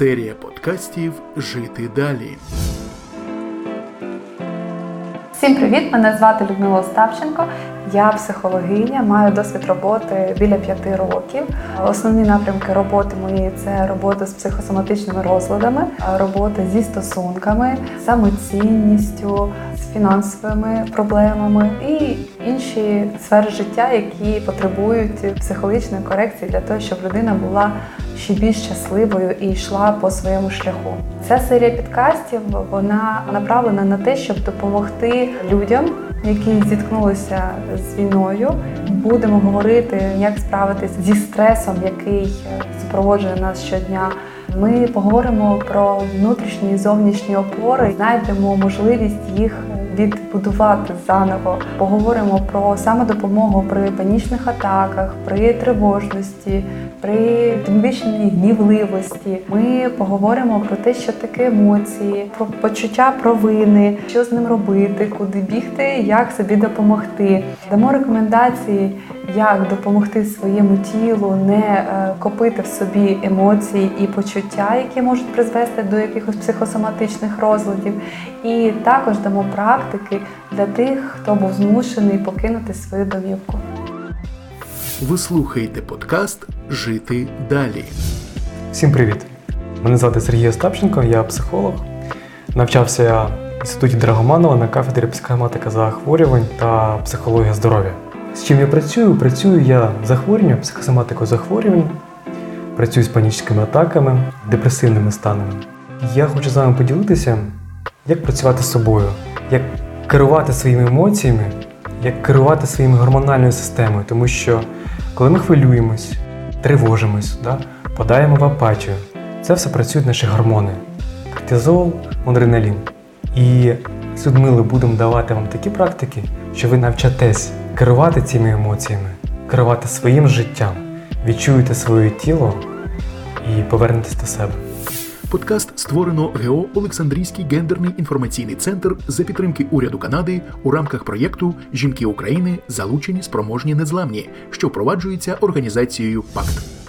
Серія подкастів Жити далі. Всім привіт! Мене звати Людмила Остапченко. Я психологиня, маю досвід роботи біля п'яти років. Основні напрямки роботи мої це робота з психосоматичними розладами, робота зі стосунками, самоцінністю, з фінансовими проблемами і інші сфери життя, які потребують психологічної корекції для того, щоб людина була ще більш щасливою і йшла по своєму шляху. Ця серія підкастів вона направлена на те, щоб допомогти людям, які зіткнулися з війною. Будемо говорити, як справитись зі стресом, який супроводжує нас щодня. Ми поговоримо про внутрішні і зовнішні опори, знайдемо можливість їх відбудувати заново. Поговоримо про самодопомогу при панічних атаках, при тривожності, при підвищеній гнівливості. Ми поговоримо про те, що таке емоції, про почуття провини, що з ним робити, куди бігти, як собі допомогти. Дамо рекомендації, як допомогти своєму тілу не е, копити в собі емоції і почуття, які можуть призвести до якихось психосоматичних розладів. І також дамо практики для тих, хто був змушений покинути свою домівку. Ви слухаєте подкаст Жити далі. Всім привіт! Мене звати Сергій Остапченко, я психолог. Навчався я в інституті Драгоманова на кафедрі психоматика захворювань та психологія здоров'я. З чим я працюю? Працюю я з захворюванням, психосоматикою захворювань, працюю з панічними атаками, депресивними станами. Я хочу з вами поділитися, як працювати з собою, як керувати своїми емоціями, як керувати своєю гормональною системою, тому що коли ми хвилюємось, тривожимось, да, подаємо в апатію, це все працюють наші гормони кортизол, адреналін. І з Людмилою будемо давати вам такі практики, що ви навчатесь керувати цими емоціями, керувати своїм життям, відчуєте своє тіло і повернетесь до себе. Подкаст створено ГО Олександрійський гендерний інформаційний центр за підтримки уряду Канади у рамках проєкту Жінки України залучені спроможні незламні, що впроваджується організацією ПАКТ.